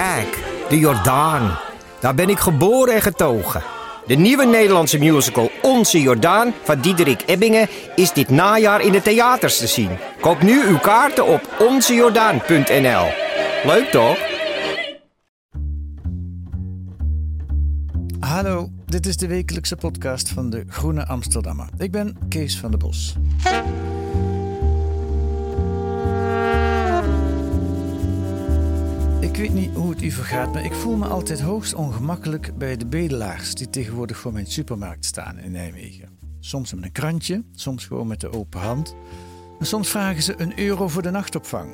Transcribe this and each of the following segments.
Kijk, de Jordaan. Daar ben ik geboren en getogen. De nieuwe Nederlandse musical Onze Jordaan van Diederik Ebbingen is dit najaar in de theaters te zien. Koop nu uw kaarten op onzejordaan.nl. Leuk toch? Hallo, dit is de wekelijkse podcast van de Groene Amsterdammer. Ik ben Kees van der Bos. Ik weet niet hoe het u vergaat, maar ik voel me altijd hoogst ongemakkelijk bij de bedelaars die tegenwoordig voor mijn supermarkt staan in Nijmegen. Soms met een krantje, soms gewoon met de open hand. En soms vragen ze een euro voor de nachtopvang.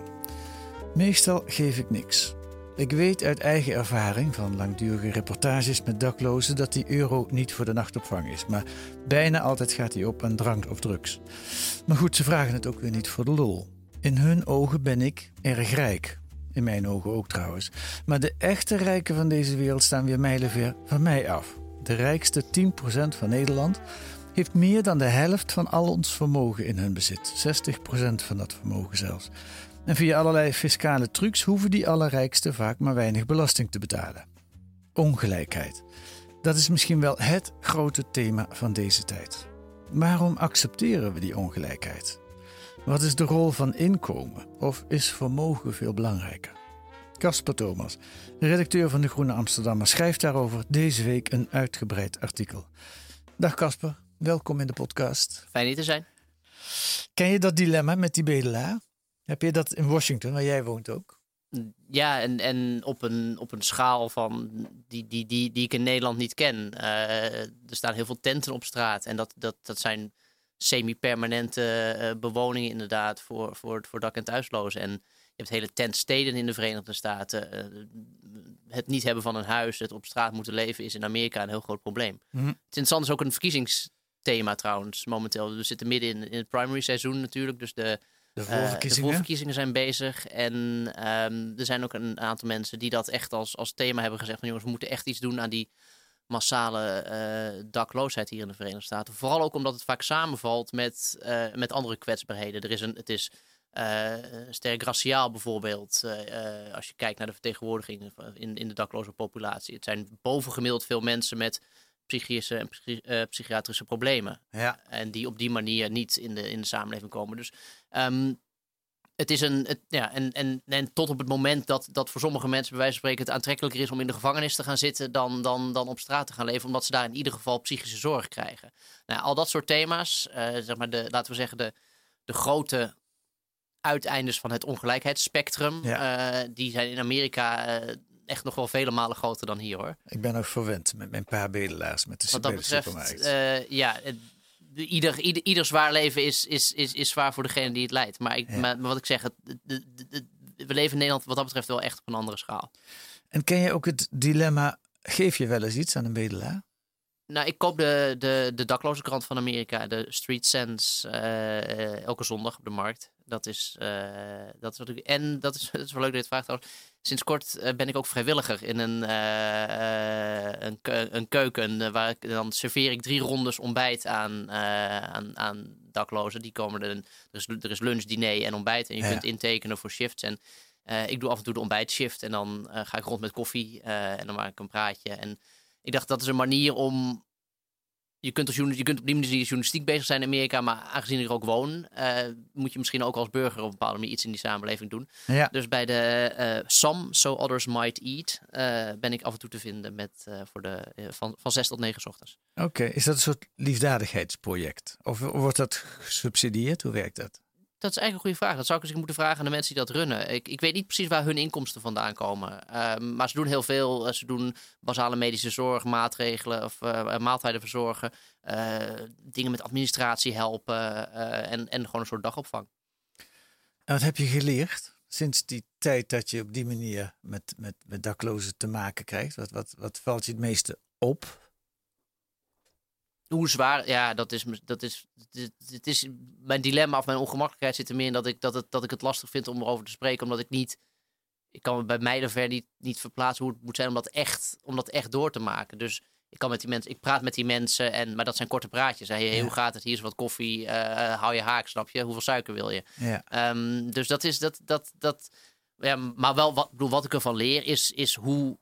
Meestal geef ik niks. Ik weet uit eigen ervaring van langdurige reportages met daklozen dat die euro niet voor de nachtopvang is. Maar bijna altijd gaat die op aan drank of drugs. Maar goed, ze vragen het ook weer niet voor de lol. In hun ogen ben ik erg rijk. In mijn ogen ook trouwens. Maar de echte rijken van deze wereld staan weer mijlenver van mij af. De rijkste 10% van Nederland heeft meer dan de helft van al ons vermogen in hun bezit. 60% van dat vermogen zelfs. En via allerlei fiscale trucs hoeven die allerrijksten vaak maar weinig belasting te betalen. Ongelijkheid. Dat is misschien wel het grote thema van deze tijd. Waarom accepteren we die ongelijkheid? Wat is de rol van inkomen of is vermogen veel belangrijker? Casper Thomas, redacteur van de Groene Amsterdammer, schrijft daarover deze week een uitgebreid artikel. Dag Casper, welkom in de podcast. Fijn hier te zijn. Ken je dat dilemma met die bedelaar? Heb je dat in Washington, waar jij woont ook? Ja, en, en op, een, op een schaal van die, die, die, die ik in Nederland niet ken. Eh, er staan heel veel tenten op straat. En dat, dat, dat zijn semi-permanente eh, bewoningen inderdaad voor, voor, voor dak- en thuislozen. En je hebt hele tentsteden in de Verenigde Staten. Eh, het niet hebben van een huis, het op straat moeten leven, is in Amerika een heel groot probleem. Mhm. Het interessante is ook een verkiezingsthema trouwens, momenteel. We zitten midden in, in het primary seizoen natuurlijk, dus de... De Eh, de voorverkiezingen zijn bezig. En ehm, er zijn ook een aantal mensen die dat echt als, als thema hebben gezegd. Van jongens, we moeten echt iets doen aan die massale eh, dakloosheid hier in de Verenigde Staten. Vooral ook omdat het vaak samenvalt met, eh, met andere kwetsbaarheden. Er is een, het is eh, sterk raciaal bijvoorbeeld. als je kijkt naar de vertegenwoordiging in, in de dakloze populatie. Het zijn bovengemiddeld veel mensen met psychische en psychi- psychiatrische problemen. Ja. En die op die manier niet in de, in de samenleving komen. Dus ehm, het is een. Het, ja, en, en, en tot op het moment dat, dat voor sommige mensen, bij wijze van spreken, het aantrekkelijker is om in de gevangenis te gaan zitten dan, dan, dan op straat te gaan leven, omdat ze daar in ieder geval psychische zorg krijgen. Nou, al dat soort thema's, eh, zeg maar, de, laten we zeggen, de, de grote uiteindes van het ongelijkheidsspectrum, eh, die zijn in Amerika eh, echt nog wel vele malen groter dan hier hoor. Ik ben ook verwend met mijn paar bedelaars met de Wat dat betreft, supermarkt. ja, ieder, ieder, ieder zwaar leven is, is, is, is zwaar voor degene die het leidt. Maar, ik, Ja. maar, maar wat ik zeg, het, we leven in Nederland wat dat betreft wel echt op een andere schaal. En ken je ook het dilemma, geef je wel eens iets aan een bedelaar? Nou, ik koop de, de, de dakloze krant van Amerika, de Street Sense, eh, elke zondag op de markt. Dat is, eh, dat is wat ik, en dat is, dat is wel leuk dat je het vraagt. Sinds kort eh, ben ik ook vrijwilliger in een, eh, een, een keuken. waar ik, dan serveer ik drie rondes ontbijt aan, aan, aan daklozen. Die komen er, er, is, er is lunch, diner en ontbijt. En je Ja. kunt intekenen voor shifts. En ik doe af en toe de ontbijtshift. En dan ga ik rond met koffie en dan maak ik een praatje. En ik dacht, dat is een manier om je kunt, als je kunt op die manier journalistiek bezig zijn in Amerika, maar aangezien ik er ook woon, eh, moet je misschien ook als burger op een bepaalde manier iets in die samenleving doen. Ja. Dus bij de eh SAM, So Others Might Eat, eh, ben ik af en toe te vinden met, voor de, van, van 6 tot 9 's ochtends. Oké, is dat een soort liefdadigheidsproject? Of wordt dat gesubsidieerd? Hoe werkt dat? Dat is eigenlijk een goede vraag. Dat zou ik eens moeten vragen aan de mensen die dat runnen. Ik, ik weet niet precies waar hun inkomsten vandaan komen. Ehm, maar ze doen heel veel. Eh, Ze doen basale medische zorg, maatregelen of eh, maaltijden verzorgen. eh, dingen met administratie helpen. eh, en, en gewoon een soort dagopvang. En wat heb je geleerd? sinds die tijd dat je op die manier met, met, met daklozen te maken krijgt? Wat, wat, wat valt je het meeste op? Hoe zwaar, ja, dat is, dat is, het, is mijn dilemma of mijn ongemakkelijkheid zit er meer in dat ik, dat, het, dat ik het lastig vind om erover te spreken, omdat ik niet, ik kan me bij mij ver niet, niet verplaatsen hoe het moet zijn om dat echt, om dat echt door te maken. Dus ik kan met die mensen, ik praat met die mensen, en, maar dat zijn korte praatjes. Hey, hey, Ja. Hoe gaat het? Hier is wat koffie, eh, hou je haak, snap je? Hoeveel suiker wil je? Ja. Ehm, dus dat is dat, dat, dat. Ja, maar wel wat, ik bedoel, wat ik ervan leer is, is hoe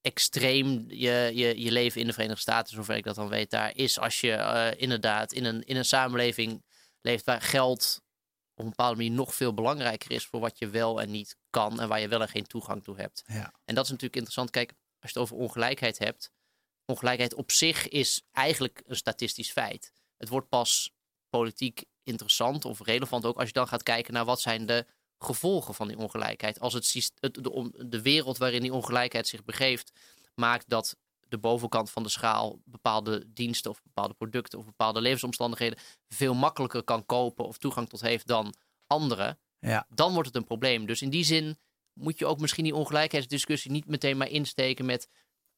extreem je, je, je leven in de Verenigde Staten, zover ik dat dan weet, daar is als je eh, inderdaad in een, in een samenleving leeft waar geld op een bepaalde manier nog veel belangrijker is voor wat je wel en niet kan en waar je wel en geen toegang toe hebt. Ja. En dat is natuurlijk interessant. Kijk, als je het over ongelijkheid hebt, ongelijkheid op zich is eigenlijk een statistisch feit. Het wordt pas politiek interessant of relevant ook als je dan gaat kijken naar wat zijn de gevolgen van die ongelijkheid. Als het, het de, de wereld waarin die ongelijkheid zich begeeft maakt dat de bovenkant van de schaal bepaalde diensten of bepaalde producten of bepaalde levensomstandigheden veel makkelijker kan kopen of toegang tot heeft dan anderen, Ja. dan wordt het een probleem. Dus in die zin moet je ook misschien die ongelijkheidsdiscussie niet meteen maar insteken met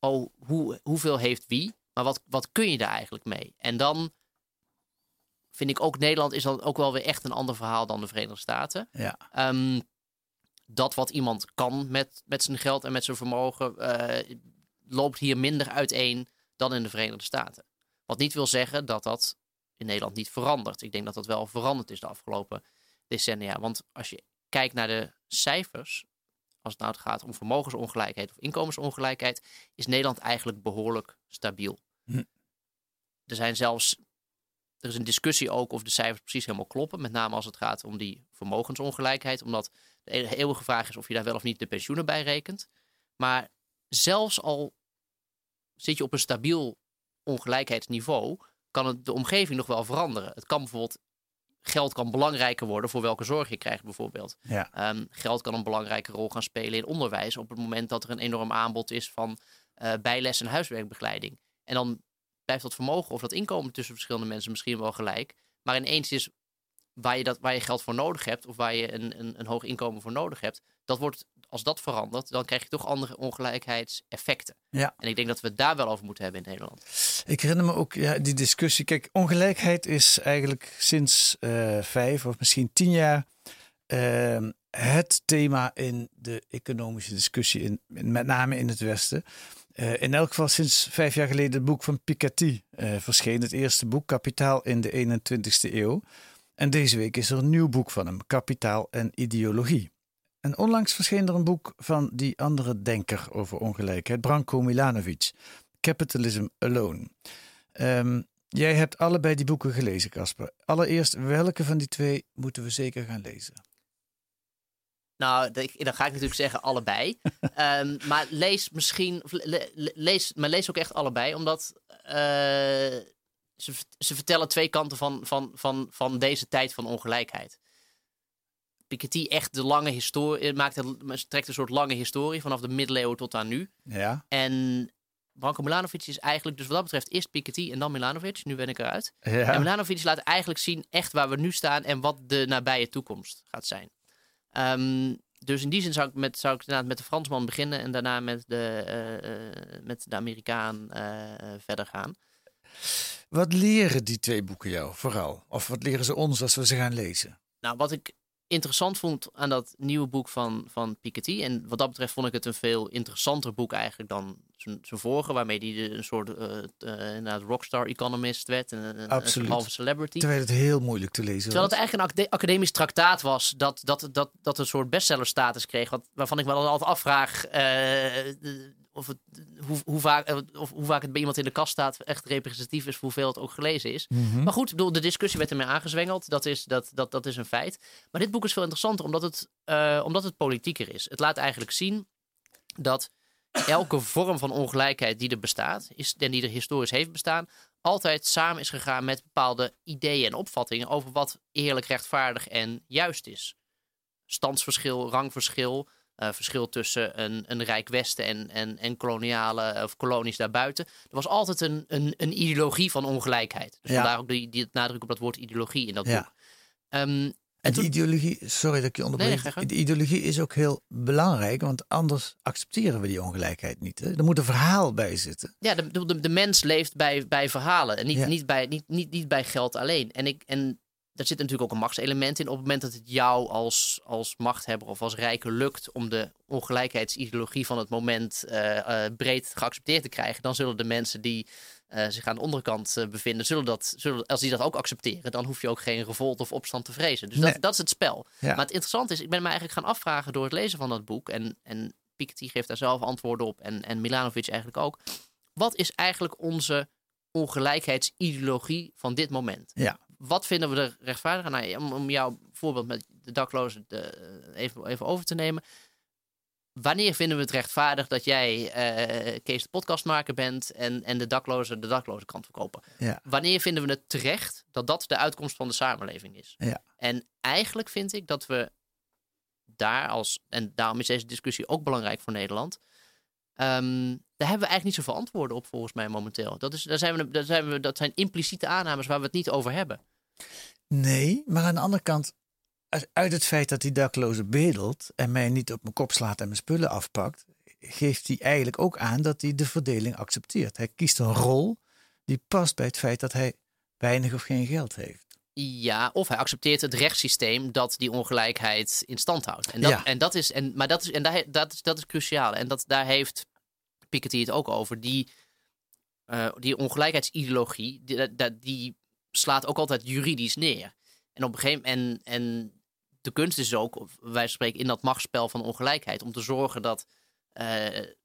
oh, hoe, hoeveel heeft wie, maar wat, wat kun je daar eigenlijk mee? En dan vind ik ook Nederland is dan ook wel weer echt een ander verhaal dan de Verenigde Staten. Ja. Ehm, dat wat iemand kan met, met zijn geld en met zijn vermogen eh, loopt hier minder uiteen dan in de Verenigde Staten. Wat niet wil zeggen dat dat in Nederland niet verandert. Ik denk dat dat wel veranderd is de afgelopen decennia. Want als je kijkt naar de cijfers, als het nou gaat om vermogensongelijkheid of inkomensongelijkheid, is Nederland eigenlijk behoorlijk stabiel. Hm. Er zijn zelfs er is een discussie ook of de cijfers precies helemaal kloppen. Met name als het gaat om die vermogensongelijkheid. Omdat de e- eeuwige vraag is of je daar wel of niet de pensioenen bij rekent. Maar zelfs al zit je op een stabiel ongelijkheidsniveau, kan het de omgeving nog wel veranderen. Het kan bijvoorbeeld, geld kan belangrijker worden voor welke zorg je krijgt bijvoorbeeld. Ja. Ehm, geld kan een belangrijke rol gaan spelen in onderwijs op het moment dat er een enorm aanbod is van eh, bijles en huiswerkbegeleiding. En dan blijft dat vermogen of dat inkomen tussen verschillende mensen misschien wel gelijk. Maar ineens is waar je, dat, waar je geld voor nodig hebt of waar je een, een, een hoog inkomen voor nodig hebt, dat wordt, als dat verandert, dan krijg je toch andere ongelijkheidseffecten. Ja. En ik denk dat we het daar wel over moeten hebben in Nederland. Ik herinner me ook ja, die discussie. Kijk, ongelijkheid is eigenlijk sinds eh, vijf of misschien tien jaar eh, het thema in de economische discussie, in, in- met name in het Westen. Eh, in elk geval sinds vijf jaar geleden het boek van Piketty eh, verscheen. Het eerste boek, Kapitaal in de 21ste eeuw. En deze week is er een nieuw boek van hem, Kapitaal en Ideologie. En onlangs verscheen er een boek van die andere denker over ongelijkheid, Branko Milanovic. Capitalism Alone. Ehm, jij hebt allebei die boeken gelezen, Casper. Allereerst, welke van die twee moeten we zeker gaan lezen? Nou, dan ga ik natuurlijk zeggen allebei. Ehm, maar lees misschien, of le- le- lees, maar lees ook echt allebei, omdat eh, ze, ze vertellen twee kanten van, van, van, van deze tijd van ongelijkheid. Piketty echt de lange historie, maakt een, trekt een soort lange historie vanaf de middeleeuwen tot aan nu. Ja, En Branko Milanovic is eigenlijk, dus wat dat betreft, eerst Piketty en dan Milanovic. Nu ben ik eruit. En ja. Milanovic laat eigenlijk zien echt waar we nu staan en wat de nabije toekomst gaat zijn. Ehm, dus in die zin zou ik, met, zou ik inderdaad met de Fransman beginnen en daarna met de, eh, eh, met de Amerikaan eh, verder gaan. Wat leren die twee boeken jou vooral? Of wat leren ze ons als we ze gaan lezen? Nou, wat ik interessant vond aan dat nieuwe boek van, van Piketty, en wat dat betreft vond ik het een veel interessanter boek eigenlijk dan zijn, vorige, waarmee hij een soort eh, inderdaad rockstar economist werd en een, halve celebrity. Terwijl het heel moeilijk te lezen Terwijl het eigenlijk een acade- academisch traktaat was dat, dat, dat, dat een soort bestsellerstatus kreeg. Wat, waarvan ik me dan altijd afvraag de- of het, hoe, hoe, vaak, of hoe vaak het bij iemand in de kast staat echt representatief is voor hoeveel het ook gelezen is. Mhm. Maar goed, bedoel, de discussie werd ermee aangezwengeld. Dat is, dat, dat, dat is een feit. Maar dit boek is veel interessanter omdat het, omdat het politieker is. Het laat eigenlijk zien dat elke vorm van ongelijkheid die er bestaat, is, en die er historisch heeft bestaan, altijd samen is gegaan met bepaalde ideeën en opvattingen over wat eerlijk, rechtvaardig en juist is. Standsverschil, rangverschil, eh, verschil tussen een, een rijk Westen en, en, en koloniale eh, of kolonies daarbuiten. Er was altijd een, een, een ideologie van ongelijkheid. Dus Ja. vandaar ook die, die nadruk op dat woord ideologie in dat Ja. boek. Ehm, En de ideologie, sorry dat ik je onderbreek. gang. de ideologie is ook heel belangrijk, want anders accepteren we die ongelijkheid niet. Hè? Er moet een verhaal bij zitten. Ja, de, de, de mens leeft bij, bij verhalen en niet, Ja. niet, bij, niet, niet, niet bij geld alleen. En, ik, en daar zit natuurlijk ook een machtselement in. Op het moment dat het jou als, als machthebber of als rijke lukt om de ongelijkheidsideologie van het moment eh, eh, breed geaccepteerd te krijgen, dan zullen de mensen die eh, zich aan de onderkant eh, bevinden, zullen dat, zullen, als die dat ook accepteren, dan hoef je ook geen revolt of opstand te vrezen. Dus Nee. dat, dat is het spel. Ja. Maar het interessante is, ik ben me eigenlijk gaan afvragen door het lezen van dat boek. En, en Piketty geeft daar zelf antwoorden op. En, en Milanovic eigenlijk ook. Wat is eigenlijk onze ongelijkheidsideologie van dit moment? Ja. Wat vinden we er rechtvaardig aan? Nou, om, om jouw voorbeeld met de daklozen de- even, even over te nemen. Wanneer vinden we het rechtvaardig dat jij eh, Kees de podcastmaker bent en, en de daklozen de dakloze krant verkopen? Ja. Wanneer vinden we het terecht dat dat de uitkomst van de samenleving is? Ja. En eigenlijk vind ik dat we daar als, en daarom is deze discussie ook belangrijk voor Nederland, ehm, daar hebben we eigenlijk niet zoveel antwoorden op volgens mij momenteel. Dat, is, daar zijn we, daar zijn we, dat zijn impliciete aannames waar we het niet over hebben. Nee, maar aan de andere kant, uit- het feit dat die dakloze bedelt en mij niet op mijn kop slaat en mijn spullen afpakt, geeft hij eigenlijk ook aan dat hij de verdeling accepteert. Hij kiest een rol die past bij het feit dat hij weinig of geen geld heeft. Ja, of hij accepteert het rechtssysteem dat die ongelijkheid in stand houdt. En dat, Ja. en dat is, en, maar dat is, en daar, dat is, dat is cruciaal. En dat, daar heeft Piketty het ook over. Die, eh, die ongelijkheidsideologie, die, slaat ook altijd juridisch neer. En op een gegeven en, en de kunst is ook, wij spreken in dat machtsspel van ongelijkheid, om te zorgen dat. ik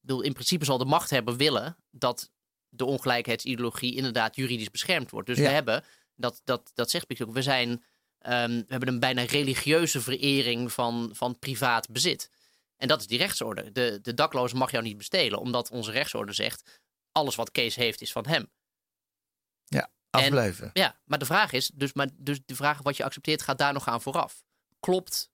bedoel, in principe zal de machthebber willen dat de ongelijkheidsideologie inderdaad juridisch beschermd wordt. Dus Ja. we hebben, dat, dat, dat zegt Piketty ook, we, zijn, ehm, we hebben een bijna religieuze verering van, van privaat bezit. En dat is die rechtsorde. De, de dakloze mag jou niet bestelen, omdat onze rechtsorde zegt: alles wat Kees heeft is van hem. Ja, afblijven. Ja, maar de vraag is, dus, maar, dus de vraag wat je accepteert gaat daar nog aan vooraf. Klopt,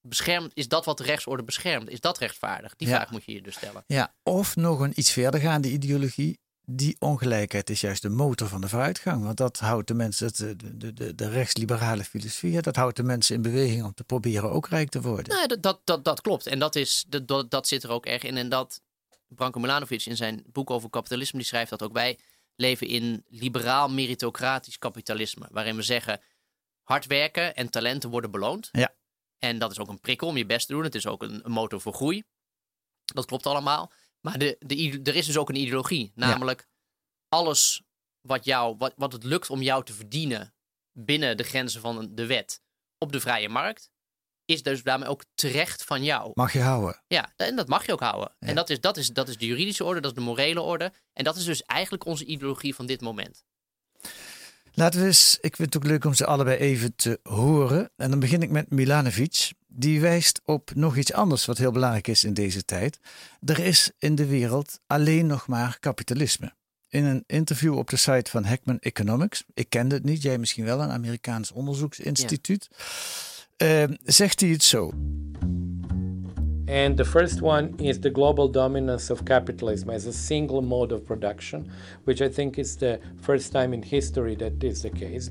beschermt, is dat wat de rechtsorde beschermt? Is dat rechtvaardig? Die Ja. vraag moet je je dus stellen. Ja, of nog een iets verdergaande ideologie. Die ongelijkheid is juist de motor van de vooruitgang. Want dat houdt de mensen, de, de, de, de rechtsliberale filosofie, dat houdt de mensen in beweging om te proberen ook rijk te worden. Nee, dat, dat, dat, dat klopt. En dat, is, dat, dat, dat zit er ook erg in. En dat Branko Milanovic in zijn boek over kapitalisme, die schrijft dat ook. Wij leven in liberaal meritocratisch kapitalisme. Waarin we zeggen, hard werken en talenten worden beloond. Ja. En dat is ook een prikkel om je best te doen. Het is ook een, een motor voor groei. Dat klopt allemaal. Maar de, de, er is dus ook een ideologie. Namelijk, alles wat, jou, wat, wat het lukt om jou te verdienen binnen de grenzen van de wet op de vrije markt, is dus daarmee ook terecht van jou. Mag je houden. Ja, en dat mag je ook houden. Ja. En dat is, dat, is, dat is de juridische orde, dat is de morele orde. En dat is dus eigenlijk onze ideologie van dit moment. Laten we eens, ik vind het ook leuk om ze allebei even te horen. En dan begin ik met Milanovic. Die wijst op nog iets anders wat heel belangrijk is in deze tijd. Er is in de wereld alleen nog maar kapitalisme. In een interview op de site van Heckman Economics, ik kende het niet, jij misschien wel, een Amerikaans onderzoeksinstituut, eh, zegt hij het zo. And the first one is the global dominance of capitalism as a single mode of production, which I think is the first time in history that is the case.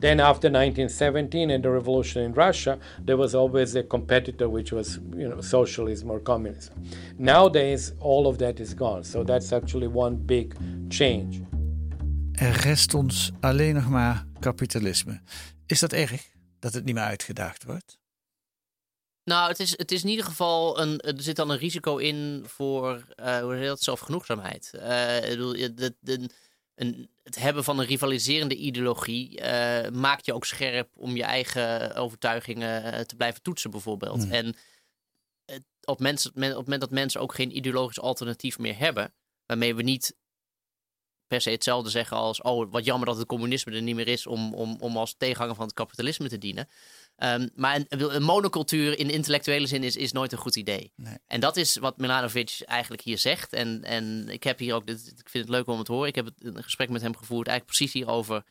Then, after 1917 and the revolution in Russia, there was always a competitor, which was you know socialism or communism. Nowadays, all of that is gone. So that's actually one big change. Er rest ons alleen nog maar kapitalisme. Is dat erg dat het niet meer uitgedaagd wordt? Nou, het is, het is in ieder geval een. Er zit dan een risico in voor. eh hoe heet dat? Zelfgenoegzaamheid. Eh, ik bedoel, de, de, een, het hebben van een rivaliserende ideologie. eh, maakt je ook scherp om je eigen overtuigingen te blijven toetsen, bijvoorbeeld. Hmm. En op, mensen, men- op het moment dat mensen ook geen ideologisch alternatief meer hebben. waarmee we niet per se hetzelfde zeggen als. Oh, wat jammer dat het communisme er niet meer is om, om, om als tegenhanger van het kapitalisme te dienen. Ehm, maar een, een monocultuur in intellectuele zin is, is nooit een goed idee. Nee. En dat is wat Milanovic eigenlijk hier zegt. En, en ik heb hier ook, dit, ik vind het leuk om het te horen. Ik heb het, een gesprek met hem gevoerd, eigenlijk precies hierover.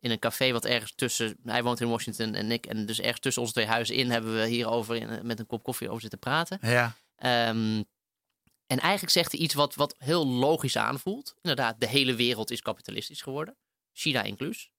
In een café wat ergens tussen, hij woont in Washington en ik. En dus ergens tussen onze twee huizen in hebben we hierover in, met een kop koffie over zitten praten. Ja. Ehm, en eigenlijk zegt hij iets wat, wat heel logisch aanvoelt. Inderdaad, de hele wereld is kapitalistisch geworden. China inclus.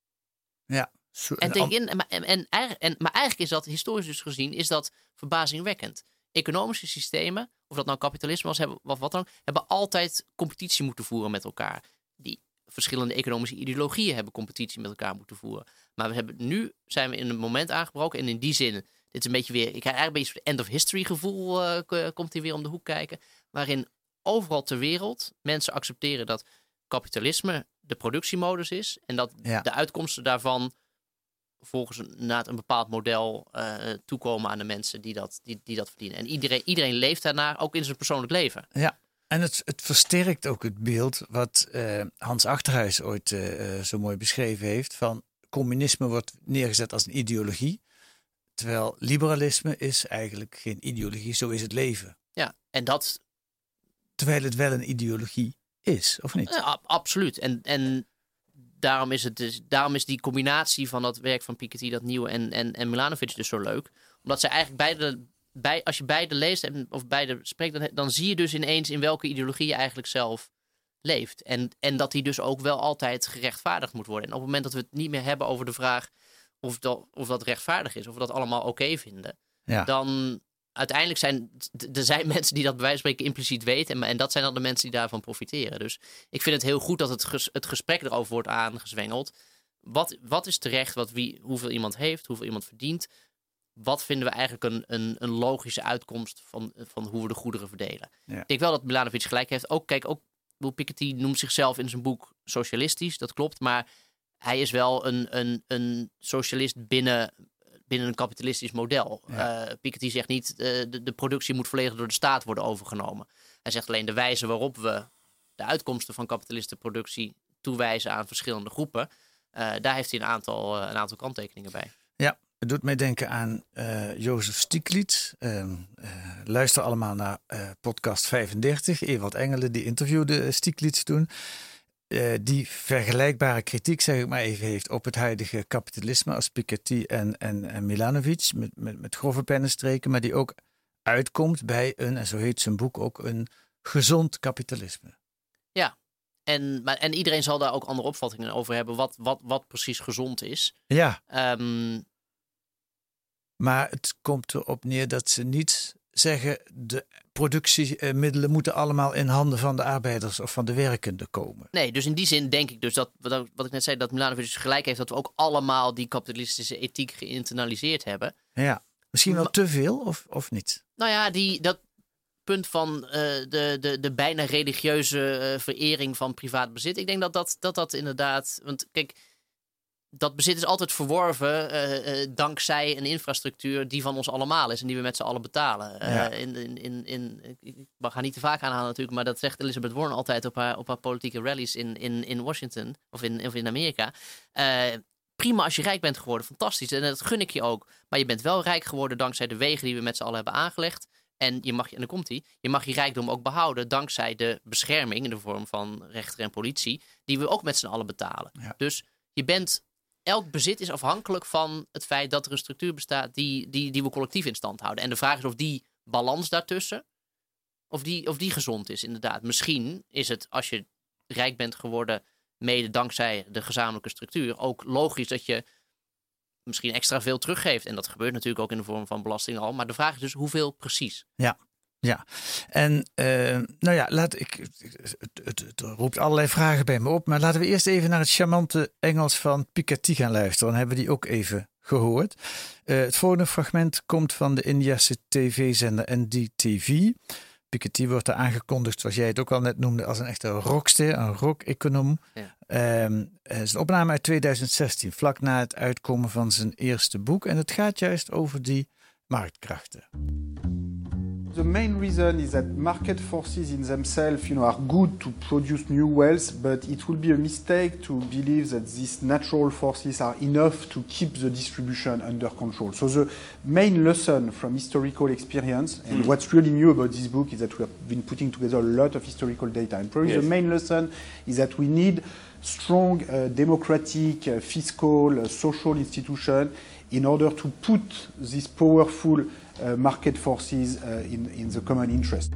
Ja. En en, en, en, maar eigenlijk is dat, historisch dus gezien, is dat verbazingwekkend. Economische systemen, of dat nou kapitalisme was, hebben, of wat dan hebben altijd competitie moeten voeren met elkaar. Die verschillende economische ideologieën hebben competitie met elkaar moeten voeren. Maar we hebben, nu zijn we in een moment aangebroken. En in die zin, dit is een beetje weer, ik krijg eigenlijk een beetje een end of history gevoel, eh, komt hier weer om de hoek kijken. Waarin overal ter wereld mensen accepteren dat kapitalisme de productiemodus is. En dat Ja. de uitkomsten daarvan volgens een, een bepaald model eh, toekomen aan de mensen die dat, die, die dat verdienen. En iedereen, iedereen leeft daarnaar, ook in zijn persoonlijk leven. Ja, en het, het versterkt ook het beeld wat eh, Hans Achterhuis ooit eh, zo mooi beschreven heeft. Van communisme wordt neergezet als een ideologie. Terwijl liberalisme is eigenlijk geen ideologie, zo is het leven. Ja, en dat Terwijl het wel een ideologie is, of niet? Ja, absoluut. En, en daarom, is het dus, daarom is die combinatie van dat werk van Piketty, dat nieuwe, en, en, en Milanovic dus zo leuk. Omdat zij eigenlijk beide, bij, als je beide leest en, of beide spreekt, dan, dan zie je dus ineens in welke ideologie je eigenlijk zelf leeft. En, en dat die dus ook wel altijd gerechtvaardigd moet worden. En op het moment dat we het niet meer hebben over de vraag of dat, of dat rechtvaardig is, of we dat allemaal oké vinden, Ja. dan uiteindelijk zijn er zijn mensen die dat bij wijze van spreken impliciet weten. En, en dat zijn dan de mensen die daarvan profiteren. Dus ik vind het heel goed dat het, ges- het gesprek erover wordt aangezwengeld. Wat, wat is terecht, wat wie, hoeveel iemand heeft, hoeveel iemand verdient. Wat vinden we eigenlijk een, een, een logische uitkomst van, van hoe we de goederen verdelen? Ja. Ik denk wel dat Milanovic gelijk heeft. Ook, kijk, ook Piketty noemt zichzelf in zijn boek socialistisch, dat klopt. Maar hij is wel een, een, een socialist binnen, binnen een kapitalistisch model. Ja. Eh, Piketty zegt niet, eh, de, de productie moet volledig door de staat worden overgenomen. Hij zegt alleen de wijze waarop we de uitkomsten van kapitalistenproductie toewijzen aan verschillende groepen. eh, daar heeft hij een aantal, een aantal kanttekeningen bij. Ja, het doet mij denken aan eh Jozef Stiglitz. Ehm, eh, luister allemaal naar podcast 35. Ewald Engelen, die interviewde Stiglitz toen. Eh, die vergelijkbare kritiek, zeg ik maar even, heeft op het huidige kapitalisme als Piketty en, en, en Milanovic. Met, met, met grove pennenstreken, maar die ook uitkomt bij een, en zo heet zijn boek ook, een gezond kapitalisme. En, maar, en iedereen zal daar ook andere opvattingen over hebben, wat, wat, wat precies gezond is. Ja, Ehm, Maar het komt erop neer dat ze niet zeggen de productiemiddelen moeten allemaal in handen van de arbeiders of van de werkenden komen. Nee, dus in die zin denk ik dus dat, wat wat ik net zei, dat Milanovic dus gelijk heeft dat we ook allemaal die kapitalistische ethiek geïnternaliseerd hebben. Ja, misschien wel te veel of, of niet? Nou ja, die, dat punt van eh, de, de, de bijna religieuze eh, verering van privaat bezit. Ik denk dat dat, dat dat inderdaad. Want kijk, dat bezit is altijd verworven eh, eh, dankzij een infrastructuur die van ons allemaal is en die we met z'n allen betalen. Ja. in, in, in, ga niet te vaak aanhalen natuurlijk, maar dat zegt Elizabeth Warren altijd op haar, op haar politieke rallies in, in, in Washington of in, of in Amerika. Prima als je rijk bent geworden, fantastisch. En dat gun ik je ook. Maar je bent wel rijk geworden dankzij de wegen die we met z'n allen hebben aangelegd. En je mag, en dan komt hij, je mag je rijkdom ook behouden dankzij de bescherming in de vorm van rechter en politie, die we ook met z'n allen betalen. Ja. Dus je bent, elk bezit is afhankelijk van het feit dat er een structuur bestaat die, die, die we collectief in stand houden. En de vraag is of die balans daartussen, of die, of die gezond is, inderdaad. Misschien is het als je rijk bent geworden, mede dankzij de gezamenlijke structuur, ook logisch dat je misschien extra veel teruggeeft. En dat gebeurt natuurlijk ook in de vorm van belasting al. Maar de vraag is dus hoeveel precies. Ja, en eh, nou ja, laat ik, het, het, het roept allerlei vragen bij me op, maar laten we eerst even naar het charmante Engels van Piketty gaan luisteren. Dan hebben we die ook even gehoord. Eh, het volgende fragment komt van de Indiase tv-zender NDTV. Piketty wordt er aangekondigd, zoals jij het ook al net noemde, als een echte rockster, een rock-econoom. Ja. Ehm, het is een opname uit 2016, vlak na het uitkomen van zijn eerste boek. En het gaat juist over die marktkrachten. The main reason is that market forces in themselves, you know, are good to produce new wealth, but it will be a mistake to believe that these natural forces are enough to keep the distribution under control. So the main lesson from historical experience, and what's really new about this book is that we have been putting together a lot of historical data, and probably the main lesson is that we need strong uh, democratic, uh, fiscal, uh, social institution in order to put these powerful market forces uh, in, in the common interest.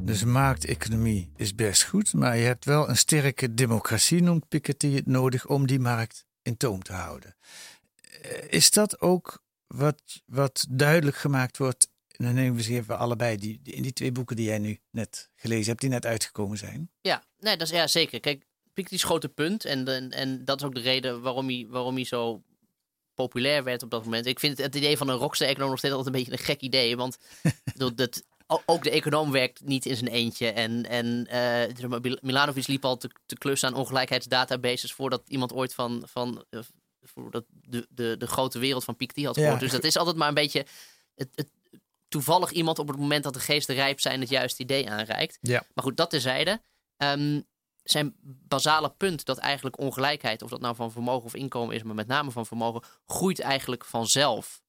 Dus markteconomie is best goed, maar je hebt wel een sterke democratie, noemt Piketty het, nodig om die markt in toom te houden. Eh, is dat ook wat, wat duidelijk gemaakt wordt? En dan nemen we ze even allebei die, die, in die twee boeken die jij nu net gelezen hebt, die net uitgekomen zijn. Ja, nee, dat is ja, zeker. Kijk, Piketty's grote punt, en, en, en dat is ook de reden waarom hij, waarom hij zo populair werd op dat moment. Ik vind het, het idee van een rockster-econoom nog steeds altijd een beetje een gek idee. Want dat, dat, ook de econoom werkt niet in zijn eentje. En, en uh, Milanovic liep al te, te klussen aan ongelijkheidsdatabases voordat iemand ooit van, van uh, voordat de, de, de grote wereld van Piketty had gehoord. Dus dat is altijd maar een beetje het, het, toevallig iemand op het moment dat de geesten rijp zijn het juiste idee aanreikt. Ja. Maar goed, dat terzijde. Um, zijn basale punt dat eigenlijk ongelijkheid, of dat nou van vermogen of inkomen is, maar met name van vermogen, groeit eigenlijk vanzelf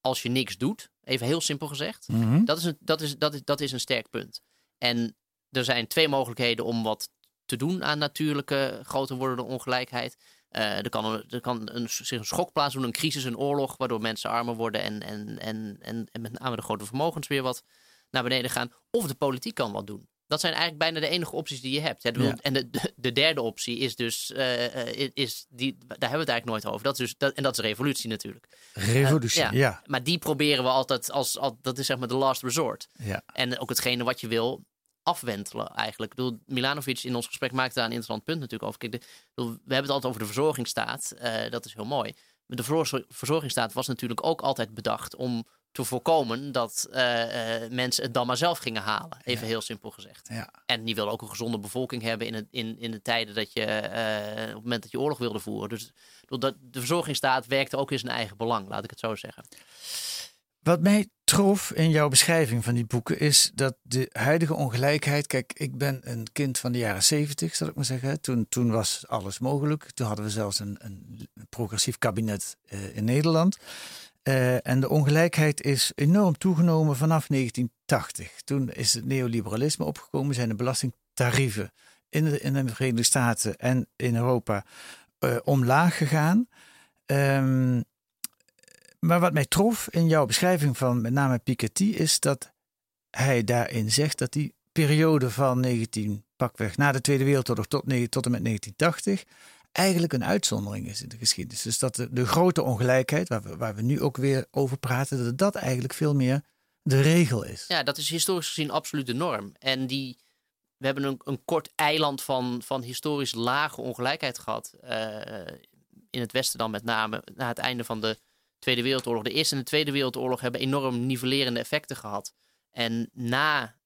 als je niks doet. Even heel simpel gezegd. Mhm. dat, is een, dat, is, dat, is, dat is een sterk punt. En er zijn twee mogelijkheden om wat te doen aan natuurlijke groter wordende ongelijkheid. Uh, er kan, een, er kan een, zich een schok plaatsen, een crisis, een oorlog, waardoor mensen armer worden en, en, en, en, en met name de grote vermogens weer wat naar beneden gaan. Of de politiek kan wat doen. Dat zijn eigenlijk bijna de enige opties die je hebt. Ja. En de, de, de derde optie is dus, eh, eh, is die, daar hebben we het eigenlijk nooit over. Dat is dus, dat, en dat is revolutie natuurlijk. Revolutie, Eh, ja. Maar die proberen we altijd als, als, dat is zeg maar de last resort. ja. En ook hetgene wat je wil afwentelen eigenlijk. Ik bedoel, Milanovic in ons gesprek maakte daar een interessant punt natuurlijk over. Kijk, de, bedoel, we hebben het altijd over de verzorgingsstaat. Dat is heel mooi. Maar de verzor- verzorgingsstaat was natuurlijk ook altijd bedacht om te voorkomen dat eh, eh, mensen het dan maar zelf gingen halen. Even Ja. heel simpel gezegd. Ja. En die wilde ook een gezonde bevolking hebben in, het, in, in de tijden dat je, eh, op het moment dat je oorlog wilde voeren. Dus ik bedoel, dat, de verzorgingsstaat werkte ook in zijn eigen belang, laat ik het zo zeggen. Wat mij trof in jouw beschrijving van die boeken is dat de huidige ongelijkheid. Kijk, ik ben een kind van de jaren zeventig, zal ik maar zeggen. Toen, toen was alles mogelijk. Toen hadden we zelfs een, een progressief kabinet in Nederland. Eh, en de ongelijkheid is enorm toegenomen vanaf 1980. Toen is het neoliberalisme opgekomen, zijn de belastingtarieven in de, in de Verenigde Staten en in Europa eh, omlaag gegaan. Ehm, maar wat mij trof in jouw beschrijving van met name Piketty is dat hij daarin zegt dat die periode van 19 pakweg na de Tweede Wereldoorlog tot, tot en met 1980 eigenlijk een uitzondering is in de geschiedenis. Dus dat de, de grote ongelijkheid, waar we, waar we nu ook weer over praten, dat dat eigenlijk veel meer de regel is. Ja, dat is historisch gezien absoluut de norm. En die, we hebben een, een kort eiland van, van historisch lage ongelijkheid gehad. eh, in het Westen dan met name na het einde van de Tweede Wereldoorlog. De Eerste en de Tweede Wereldoorlog hebben enorm nivellerende effecten gehad. En na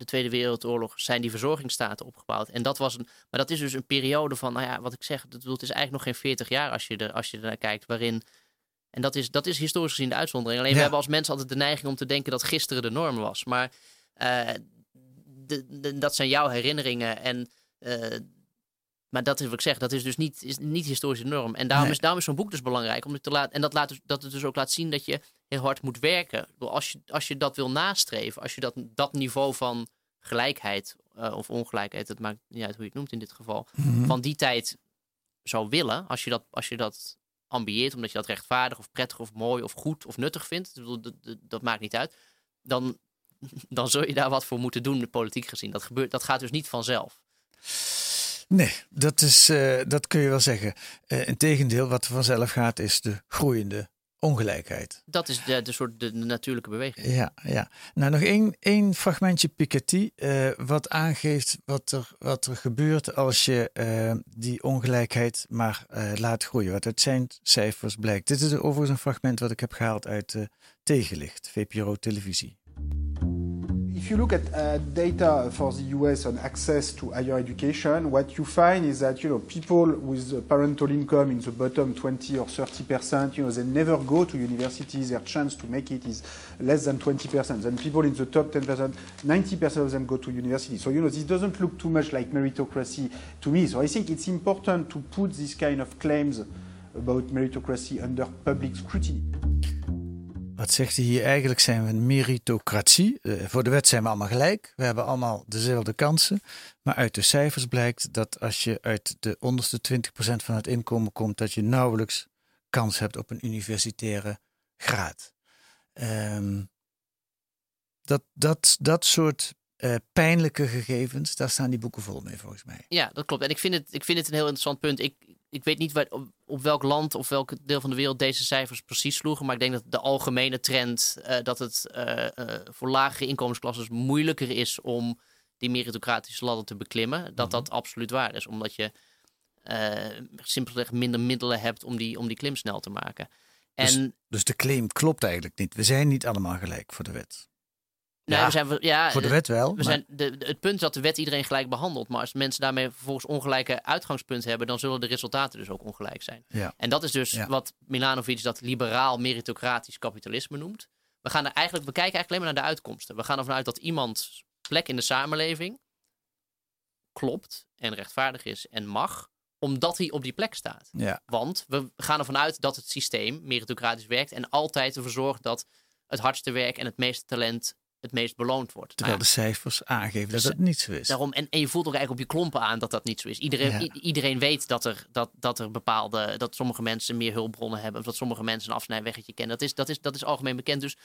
de Tweede Wereldoorlog zijn die verzorgingsstaten opgebouwd. En dat was een, maar dat is dus een periode van, nou ja, wat ik zeg, dat, het is eigenlijk nog geen 40 jaar als je er, als je er naar kijkt, waarin. En dat is, dat is historisch gezien de uitzondering. Alleen Ja. we hebben als mensen altijd de neiging om te denken dat gisteren de norm was. Maar eh, de, de- dat zijn jouw herinneringen. En, eh, maar dat is wat ik zeg, dat is dus niet, is niet historische norm. En daarom Nee. is, daarom is zo'n boek dus belangrijk. Om het te laten, en dat, laat dus, dat het dus ook laat zien dat je heel hard moet werken. Als je, als je dat wil nastreven, als je dat, dat niveau van gelijkheid eh, of ongelijkheid, het maakt niet uit hoe je het noemt in dit geval, Mhm. van die tijd zou willen, als je dat, als je dat ambieert, omdat je dat rechtvaardig of prettig of mooi of goed of nuttig vindt, ik bedoel, dat, dat, dat maakt niet uit, dan, dan zul je daar wat voor moeten doen, politiek gezien. Dat, gebeurt, dat gaat dus niet vanzelf. Nee, dat, is, eh, dat kun je wel zeggen. Uh, Integendeel, wat er vanzelf gaat, is de groeiende ongelijkheid. Dat is de, de soort de, de natuurlijke beweging. Ja, ja. Nou, nog één, één fragmentje Piketty, eh, wat aangeeft wat er, wat er gebeurt als je eh, die ongelijkheid maar eh, laat groeien. Wat uit zijn cijfers blijkt. Dit is overigens een fragment wat ik heb gehaald uit uh, Tegenlicht, VPRO Televisie. If you look at uh, data for the US on access to higher education, what you find is that you know people with parental income in the bottom 20 or 30 percent, you know, they never go to universities. Their chance to make it is less than 20 percent. And people in the top 10 percent, 90 percent of them go to university. So you know this doesn't look too much like meritocracy to me. So I think it's important to put this kind of claims about meritocracy under public scrutiny. Wat zegt hij hier? Eigenlijk zijn we een meritocratie. Uh, voor de wet zijn we allemaal gelijk. We hebben allemaal dezelfde kansen. Maar uit de cijfers blijkt dat als je uit de onderste 20% van het inkomen komt, dat je nauwelijks kans hebt op een universitaire graad. Um, dat, dat, dat soort uh, pijnlijke gegevens, daar staan die boeken vol mee volgens mij. Ja, dat klopt. En ik vind het, ik vind het een heel interessant punt. Ik, ik weet niet waar, op, op, welk land of welk deel van de wereld deze cijfers precies sloegen. Maar ik denk dat de algemene trend uh, dat het uh, uh, voor lagere inkomensklassen moeilijker is om die meritocratische ladder te beklimmen. Dat mm -hmm. dat absoluut waar is. Omdat je simpelweg minder middelen hebt om die, om die klim snel te maken. En, dus, dus de claim klopt eigenlijk niet. We zijn niet allemaal gelijk voor de wet. Nee, ja, we zijn, ja, voor de wet wel. We maar... zijn de, de, het punt is dat de wet iedereen gelijk behandelt. Maar als mensen daarmee vervolgens ongelijke uitgangspunten hebben, dan zullen de resultaten dus ook ongelijk zijn. Ja. En dat is dus wat Milanovic dat liberaal meritocratisch kapitalisme noemt. We, gaan er eigenlijk, we kijken eigenlijk alleen maar naar de uitkomsten. We gaan ervan uit dat iemands plek in de samenleving klopt en rechtvaardig is en mag, omdat hij op die plek staat. Ja. Want we gaan ervan uit dat het systeem meritocratisch werkt en altijd ervoor zorgt dat het hardste werk en het meeste talent het meest beloond wordt. Terwijl nou, de cijfers aangeven dat het niet zo is. Daarom, en, en je voelt ook eigenlijk op je klompen aan dat dat niet zo is. Iedereen, ja. iedereen weet dat er, dat, dat er bepaalde, dat sommige mensen meer hulpbronnen hebben, of dat sommige mensen een afsnijweggetje kennen. Dat is, dat is, dat is algemeen bekend. Dus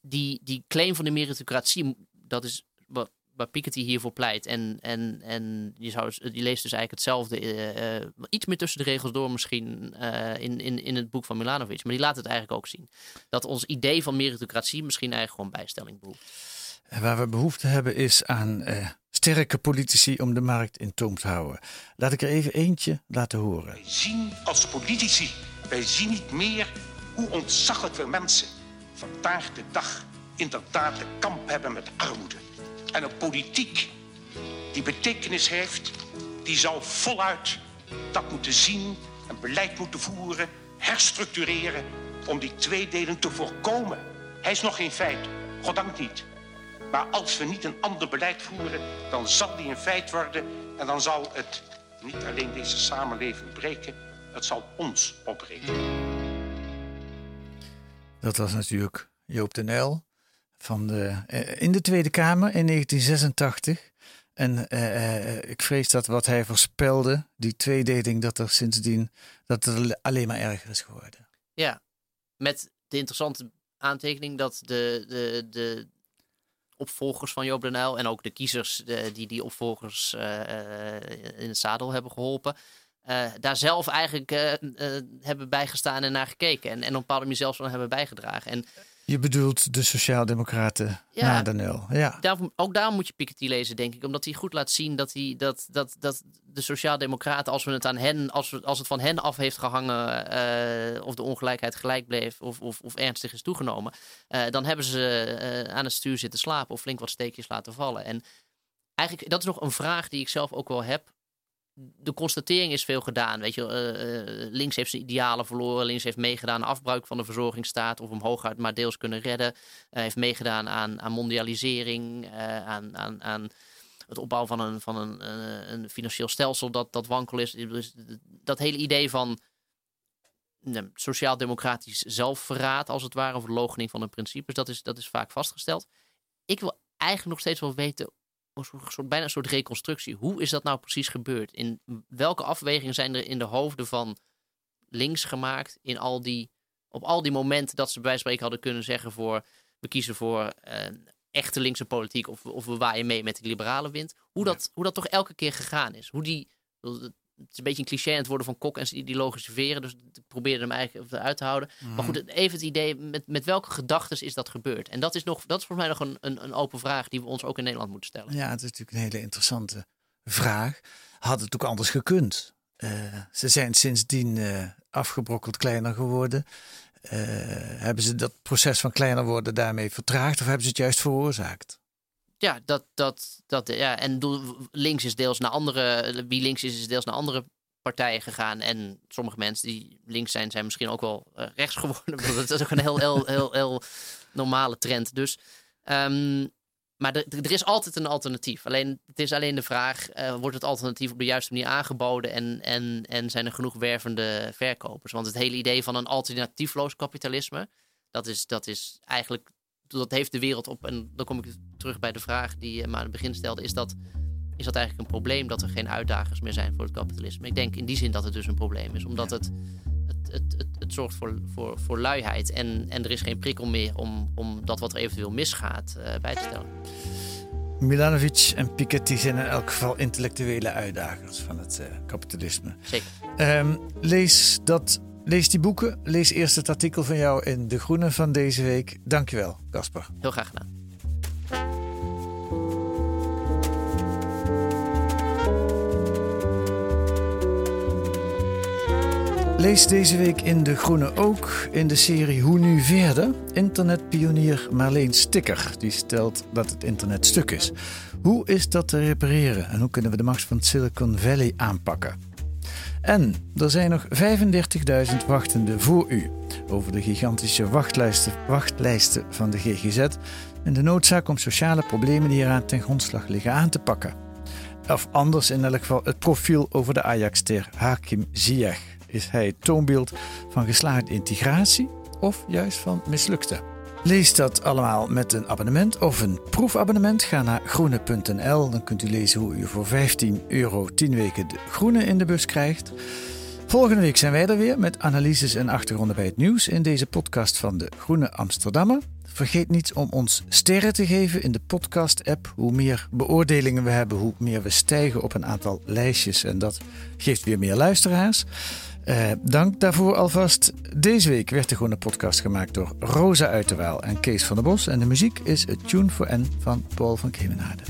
die, die claim van de meritocratie, dat is wat, waar Piketty hiervoor pleit. En, en, en je, zou, je leest dus eigenlijk hetzelfde, uh, uh, iets meer tussen de regels door misschien uh, in, in, in het boek van Milanovic. Maar die laat het eigenlijk ook zien. Dat ons idee van meritocratie misschien eigenlijk gewoon bijstelling behoeft. Waar we behoefte hebben is aan sterke politici om de markt in toom te houden. Laat ik er even eentje laten horen. Wij zien als politici, wij zien niet meer hoe ontzaglijk veel mensen vandaag de dag inderdaad de kamp hebben met armoede. En een politiek die betekenis heeft, die zal voluit dat moeten zien, een beleid moeten voeren, herstructureren om die tweedeling te voorkomen. Hij is nog geen feit, goddank niet. Maar als we niet een ander beleid voeren, dan zal die een feit worden en dan zal het niet alleen deze samenleving breken, het zal ons opbreken. Dat was natuurlijk Joop de Nijl van de, in de Tweede Kamer in 1986. En uh, ik vrees dat wat hij voorspelde, die tweedeling, dat er sindsdien dat het alleen maar erger is geworden. Ja, met de interessante aantekening dat de, de, de opvolgers van Joop den Uyl en ook de kiezers die die opvolgers in het zadel hebben geholpen, daar zelf eigenlijk hebben bijgestaan en naar gekeken. En, en op een bepaalde manier zelfs van hebben bijgedragen. En je bedoelt de Sociaaldemocraten ja, na de nul. Ja. Daar, ook daar moet je Piketty lezen, denk ik. Omdat hij goed laat zien dat, hij, dat, dat, dat de Sociaaldemocraten, als, we het aan hen, als, we, als het van hen af heeft gehangen, uh, of de ongelijkheid gelijk bleef of, of, of ernstig is toegenomen, uh, dan hebben ze uh, aan het stuur zitten slapen of flink wat steekjes laten vallen. En eigenlijk, dat is nog een vraag die ik zelf ook wel heb de constatering is veel gedaan. Weet je, uh, links heeft zijn idealen verloren. Links heeft meegedaan aan afbruik van de verzorgingsstaat. Of hem hooguit maar deels kunnen redden. Uh, heeft meegedaan aan, aan mondialisering. aan, aan, aan het opbouwen van een, van een, een financieel stelsel dat, dat wankel is. Dat hele idee van sociaal-democratisch zelfverraad, als het ware. Of loochening van de principes. Dat is, dat is vaak vastgesteld. Ik wil eigenlijk nog steeds wel weten soort, bijna een soort reconstructie. Hoe is dat nou precies gebeurd? In welke afwegingen zijn er in de hoofden van links gemaakt in al die, op al die momenten dat ze bij spreken hadden kunnen zeggen voor we kiezen voor uh, echte linkse politiek of, of we waaien mee met de liberale wind. Hoe dat, hoe dat toch elke keer gegaan is. Hoe die, is een beetje een cliché aan het worden van Kok en zijn ideologische veren. Dus ik probeerde hem eigenlijk uit te houden. Mm. Maar goed, even het idee, met, met welke gedachten is dat gebeurd? En dat is, nog, dat is voor mij nog een, een, een, open vraag die we ons ook in Nederland moeten stellen. Ja, het is natuurlijk een hele interessante vraag. Had het ook anders gekund? Uh, ze zijn sindsdien uh, afgebrokkeld kleiner geworden. Uh, hebben ze dat proces van kleiner worden daarmee vertraagd of hebben ze het juist veroorzaakt? Ja, dat, dat, dat, ja, en links is deels naar andere, wie links is, is deels naar andere partijen gegaan. En sommige mensen die links zijn, zijn misschien ook wel uh, rechts geworden. dat is ook een heel, heel, heel, normale trend. Dus, um, maar er is altijd een alternatief. Alleen, het is alleen de vraag, uh, wordt het alternatief op de juiste manier aangeboden en, en, en zijn er genoeg wervende verkopers? Want het hele idee van een alternatiefloos kapitalisme, dat is, dat is eigenlijk dat heeft de wereld op. En dan kom ik terug bij de vraag die je me aan het begin stelde. Is dat, is dat eigenlijk een probleem dat er geen uitdagers meer zijn voor het kapitalisme? Ik denk in die zin dat het dus een probleem is. Omdat het, het, het, het, het zorgt voor, voor, voor luiheid. En, en er is geen prikkel meer om, om dat wat er eventueel misgaat uh, bij te stellen. Milanovic en Piketty zijn in elk geval intellectuele uitdagers van het uh, kapitalisme. Zeker. Um, lees, dat, lees die boeken. Lees eerst het artikel van jou in De Groene van deze week. Dankjewel, Casper. Heel graag gedaan. Lees deze week in De Groene ook in de serie Hoe nu verder? Internetpionier Marleen Sticker. Die stelt dat het internet stuk is. Hoe is dat te repareren en hoe kunnen we de macht van Silicon Valley aanpakken? En er zijn nog 35.000 wachtenden voor u. Over de gigantische wachtlijsten, wachtlijsten van de GGZ en de noodzaak om sociale problemen die eraan ten grondslag liggen aan te pakken. Of anders in elk geval het profiel over de Ajax-ster Hakim Ziyech. Is hij het toonbeeld van geslaagde integratie of juist van mislukte? Lees dat allemaal met een abonnement of een proefabonnement. Ga naar groene.nl. Dan kunt u lezen hoe u voor 15 euro 10 weken de groene in de bus krijgt. Volgende week zijn wij er weer met analyses en achtergronden bij het nieuws in deze podcast van de Groene Amsterdammer. Vergeet niet om ons sterren te geven in de podcast-app. Hoe meer beoordelingen we hebben, hoe meer we stijgen op een aantal lijstjes. En dat geeft weer meer luisteraars. Uh, dank daarvoor alvast. Deze week werd er gewoon een podcast gemaakt door Rosa Uiterwaal en Kees van der Bos. En de muziek is A Tune for N van Paul van Kemenade.